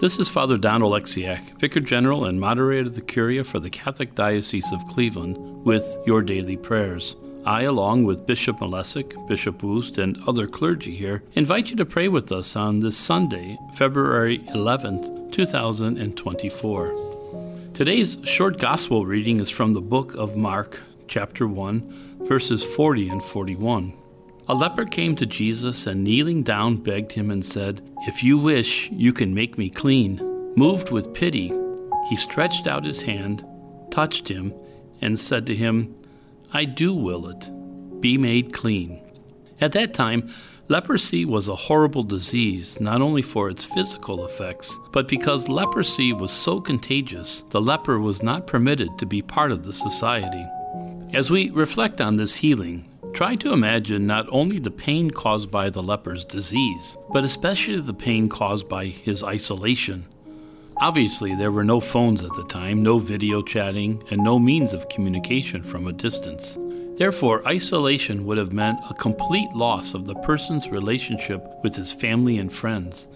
This is Father Don Oleksiak, Vicar General and Moderator of the Curia for the Catholic Diocese of Cleveland, with your daily prayers. I, along with Bishop Malesic, Bishop Woost, and other clergy here, invite you to pray with us on this Sunday, February 11th, 2024. Today's short gospel reading is from the book of Mark, chapter 1, verses 40 and 41. A leper came to Jesus and kneeling down begged him and said, If you wish, you can make me clean. Moved with pity, he stretched out his hand, touched him, and said to him, I do will it. Be made clean. At that time, leprosy was a horrible disease, not only for its physical effects, but because leprosy was so contagious, the leper was not permitted to be part of the society. As we reflect on this healing, Try to imagine not only the pain caused by the leper's disease, but especially the pain caused by his isolation. Obviously, there were no phones at the time, no video chatting, and no means of communication from a distance. Therefore, isolation would have meant a complete loss of the person's relationship with his family and friends,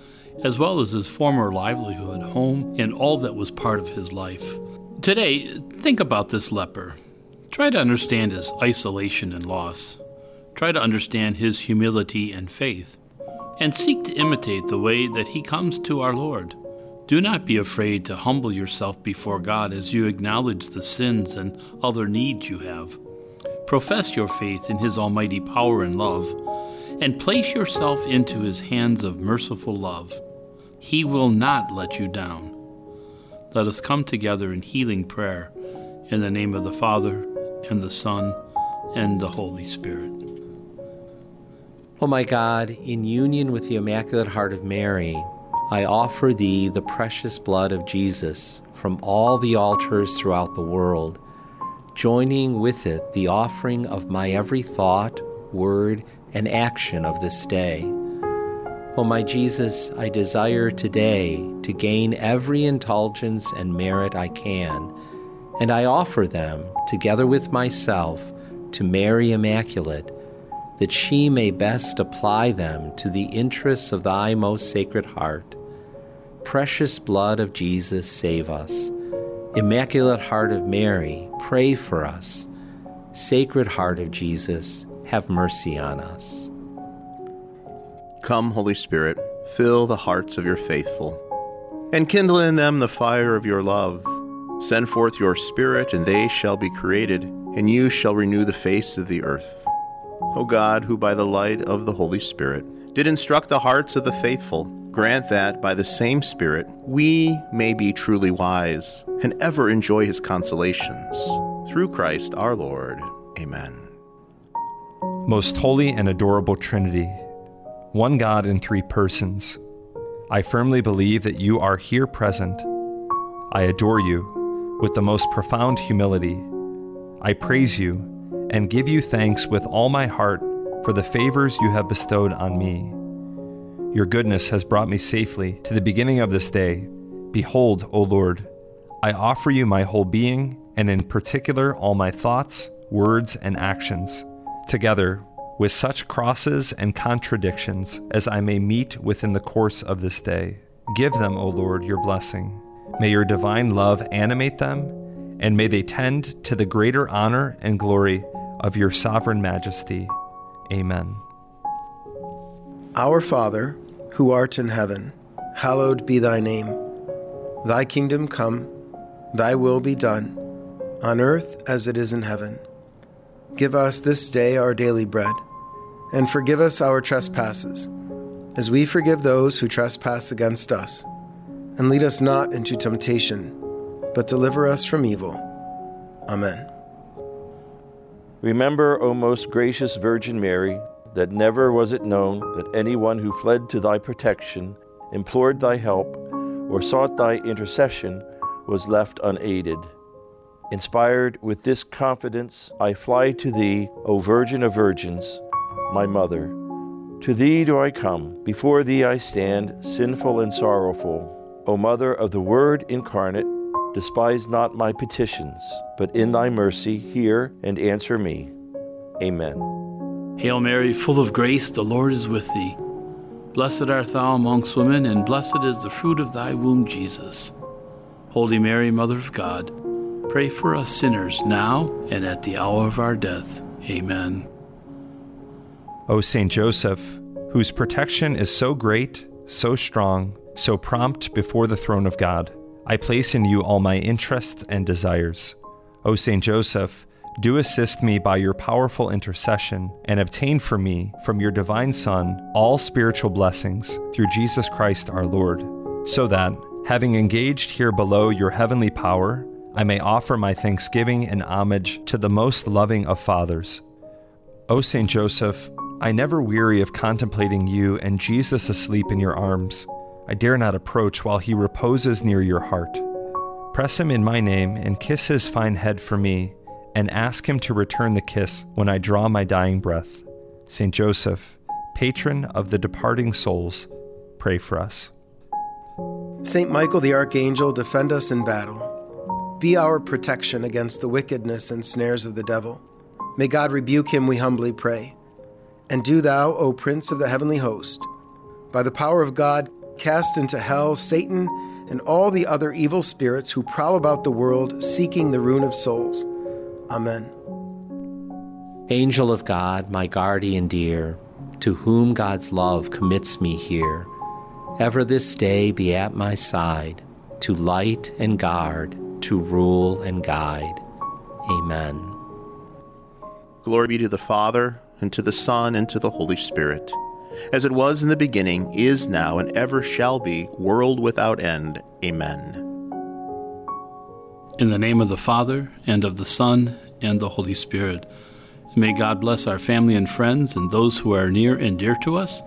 as well as his former livelihood, home, and all that was part of his life. Today, think about this leper. Try to understand his isolation and loss. Try to understand his humility and faith. And seek to imitate the way that he comes to our Lord. Do not be afraid to humble yourself before God as you acknowledge the sins and other needs you have. Profess your faith in His almighty power and love, and place yourself into His hands of merciful love. He will not let you down. Let us come together in healing prayer in the name of the Father, and the Son, and the Holy Spirit. O oh my God, in union with the Immaculate Heart of Mary, I offer thee the precious blood of Jesus from all the altars throughout the world, joining with it the offering of my every thought, word, and action of this day. O oh my Jesus, I desire today to gain every indulgence and merit I can and I offer them, together with myself, to Mary Immaculate, that she may best apply them to the interests of thy most sacred heart. Precious blood of Jesus, save us. Immaculate Heart of Mary, pray for us. Sacred Heart of Jesus, have mercy on us. Come, Holy Spirit, fill the hearts of your faithful, and kindle in them the fire of your love. Send forth your Spirit, and they shall be created, and you shall renew the face of the earth. O God, who by the light of the Holy Spirit did instruct the hearts of the faithful, grant that by the same Spirit we may be truly wise and ever enjoy his consolations. Through Christ our Lord. Amen. Most holy and adorable Trinity, one God in three persons, I firmly believe that you are here present. I adore you with the most profound humility. I praise you and give you thanks with all my heart for the favors you have bestowed on me. Your goodness has brought me safely to the beginning of this day. Behold, O Lord, I offer you my whole being, and in particular all my thoughts, words, and actions, together with such crosses and contradictions as I may meet within the course of this day. Give them, O Lord, your blessing. May your divine love animate them, and may they tend to the greater honor and glory of your sovereign majesty. Amen. Our Father, who art in heaven, hallowed be thy name. Thy kingdom come, thy will be done, on earth as it is in heaven. Give us this day our daily bread, and forgive us our trespasses, as we forgive those who trespass against us and lead us not into temptation, but deliver us from evil. Amen. Remember, O most gracious Virgin Mary, that never was it known that anyone who fled to thy protection, implored thy help, or sought thy intercession was left unaided. Inspired with this confidence, I fly to thee, O Virgin of Virgins, my Mother. To thee do I come, before thee I stand, sinful and sorrowful. O Mother of the Word incarnate, despise not my petitions, but in thy mercy hear and answer me. Amen. Hail Mary, full of grace, the Lord is with thee. Blessed art thou amongst women, and blessed is the fruit of thy womb, Jesus. Holy Mary, Mother of God, pray for us sinners now and at the hour of our death. Amen. O Saint Joseph, whose protection is so great, so strong, so prompt before the throne of God, I place in you all my interests and desires. O Saint Joseph, do assist me by your powerful intercession and obtain for me, from your divine Son, all spiritual blessings through Jesus Christ our Lord, so that, having engaged here below your heavenly power, I may offer my thanksgiving and homage to the most loving of fathers. O Saint Joseph, I never weary of contemplating you and Jesus asleep in your arms. I dare not approach while he reposes near your heart. Press him in my name and kiss his fine head for me and ask him to return the kiss when I draw my dying breath. Saint Joseph, patron of the departing souls, pray for us. Saint Michael the Archangel, defend us in battle. Be our protection against the wickedness and snares of the devil. May God rebuke him, we humbly pray. And do thou, O Prince of the heavenly host, by the power of God, cast into hell Satan and all the other evil spirits who prowl about the world seeking the ruin of souls. Amen. Angel of God, my guardian dear, to whom God's love commits me here, ever this day be at my side, to light and guard, to rule and guide. Amen. Glory be to the Father, and to the Son, and to the Holy Spirit, as it was in the beginning, is now, and ever shall be, world without end. Amen. In the name of the Father, and of the Son, and the Holy Spirit. May God bless our family and friends and those who are near and dear to us.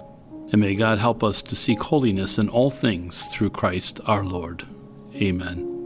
And may God help us to seek holiness in all things through Christ our Lord. Amen.